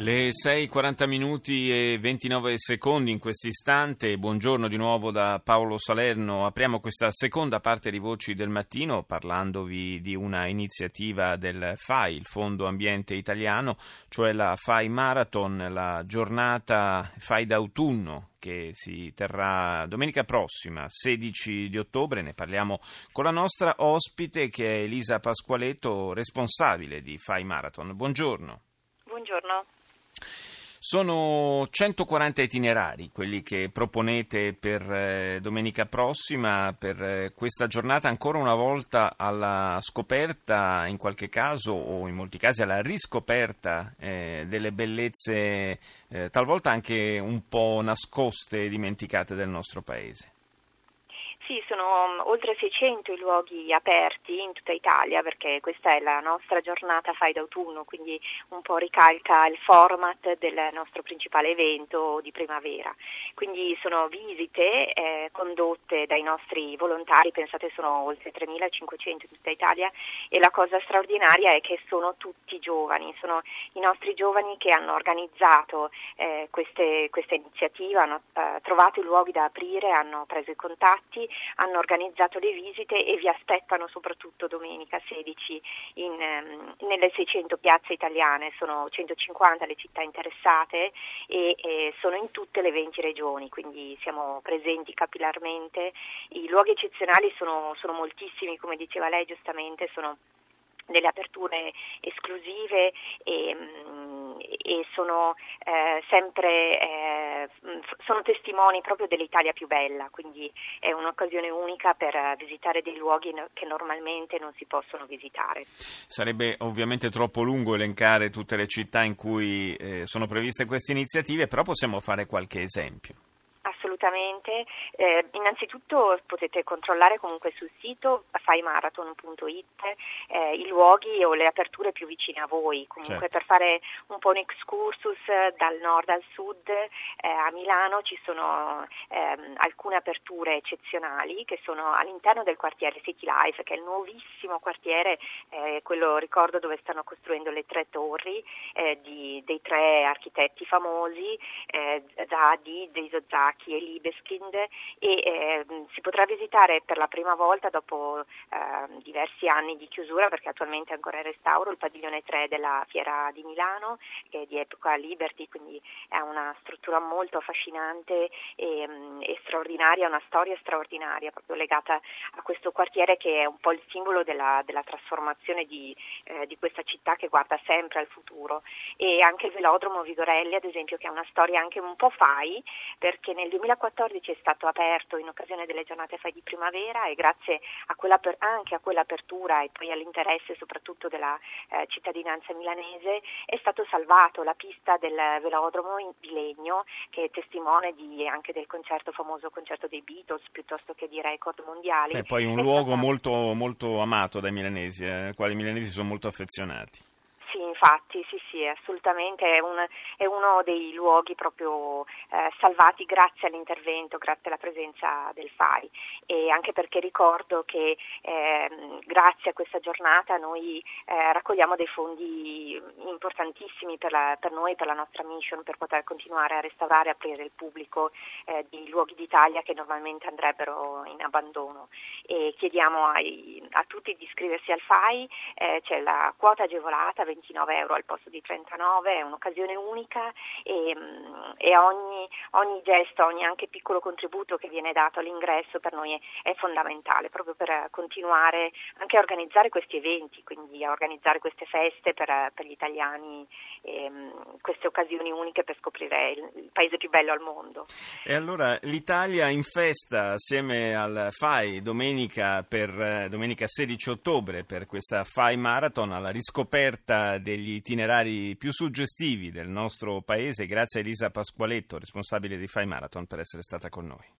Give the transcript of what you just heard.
Le 6.40 minuti e 29 secondi in questo istante. Buongiorno di nuovo da Paolo Salerno. Apriamo questa seconda parte di Voci del Mattino parlandovi di una iniziativa del FAI, il Fondo Ambiente Italiano, cioè la FAI Marathon, la giornata FAI d'autunno che si terrà domenica prossima, 16 di ottobre. Ne parliamo con la nostra ospite che è Elisa Pasqualetto, responsabile di FAI Marathon. Buongiorno. Buongiorno. Sono 140 itinerari quelli che proponete per eh, domenica prossima, per eh, questa giornata ancora una volta alla scoperta, in qualche caso o in molti casi alla riscoperta eh, delle bellezze eh, talvolta anche un po' nascoste e dimenticate del nostro paese. Sì, sono um, oltre 600 i luoghi aperti in tutta Italia perché questa è la nostra giornata Fai d'autunno, quindi un po' ricalca il format del nostro principale evento di primavera. Quindi sono visite eh, condotte dai nostri volontari, pensate sono oltre 3.500 in tutta Italia e la cosa straordinaria è che sono tutti giovani, sono i nostri giovani che hanno organizzato eh, queste, questa iniziativa, hanno eh, trovato i luoghi da aprire, hanno preso i contatti hanno organizzato le visite e vi aspettano soprattutto domenica 16 in, um, nelle 600 piazze italiane, sono 150 le città interessate e, e sono in tutte le 20 regioni, quindi siamo presenti capillarmente. I luoghi eccezionali sono, sono moltissimi, come diceva lei giustamente, sono delle aperture esclusive e, mm, e sono eh, sempre eh, sono testimoni proprio dell'Italia più bella, quindi è un'occasione unica per visitare dei luoghi che normalmente non si possono visitare. Sarebbe ovviamente troppo lungo elencare tutte le città in cui eh, sono previste queste iniziative, però possiamo fare qualche esempio assolutamente. Eh, innanzitutto potete controllare comunque sul sito faimarathon.it eh, i luoghi o le aperture più vicine a voi, comunque certo. per fare un po' un excursus dal nord al sud eh, a Milano ci sono ehm, alcune aperture eccezionali che sono all'interno del quartiere City Life che è il nuovissimo quartiere, eh, quello ricordo dove stanno costruendo le tre torri eh, di, dei tre architetti famosi, eh, Zadi, Deisozaki e Libeskind e eh, si potrà visitare per la prima volta dopo eh, diversi anni di chiusura perché attualmente è ancora in restauro il padiglione 3 della Fiera di Milano che è di epoca Liberty quindi è una struttura molto affascinante e, mm, e straordinaria, una storia straordinaria proprio legata a questo quartiere che è un po' il simbolo della, della trasformazione di, eh, di questa città che guarda sempre al futuro. E anche il velodromo Vigorelli ad esempio che ha una storia anche un po' fai perché nel 2014 2014 è stato aperto in occasione delle giornate fai di primavera e grazie a anche a quell'apertura e poi all'interesse soprattutto della eh, cittadinanza milanese è stato salvato la pista del velodromo in, di legno che è testimone di, anche del concerto famoso concerto dei Beatles piuttosto che di record mondiali. E poi un è luogo stata... molto, molto amato dai milanesi, eh, al quale i milanesi sono molto affezionati. Infatti, sì, sì, assolutamente è, un, è uno dei luoghi proprio eh, salvati grazie all'intervento, grazie alla presenza del FAI. E anche perché ricordo che eh, grazie a questa giornata noi eh, raccogliamo dei fondi importantissimi per, la, per, noi, per la nostra mission, per poter continuare a restaurare e aprire il pubblico eh, di luoghi d'Italia che normalmente andrebbero in abbandono. E chiediamo ai, a tutti di iscriversi al FAI, eh, c'è la quota agevolata 29 euro al posto di 39, è un'occasione unica e, mm, e ogni, ogni, gesto, ogni anche piccolo contributo che viene dato all'ingresso per noi è, è, fondamentale proprio per continuare anche a organizzare questi eventi, quindi a organizzare queste feste per, per gli italiani, e, mm, queste occasioni uniche per scoprire il, il, paese più bello al mondo. E allora l'Italia in festa assieme al FAI domenica, per, eh, domenica 16 ottobre per questa FAI Marathon alla riscoperta degli degli itinerari più suggestivi del nostro paese. Grazie a Elisa Pasqualetto, responsabile di Fai Marathon, per essere stata con noi.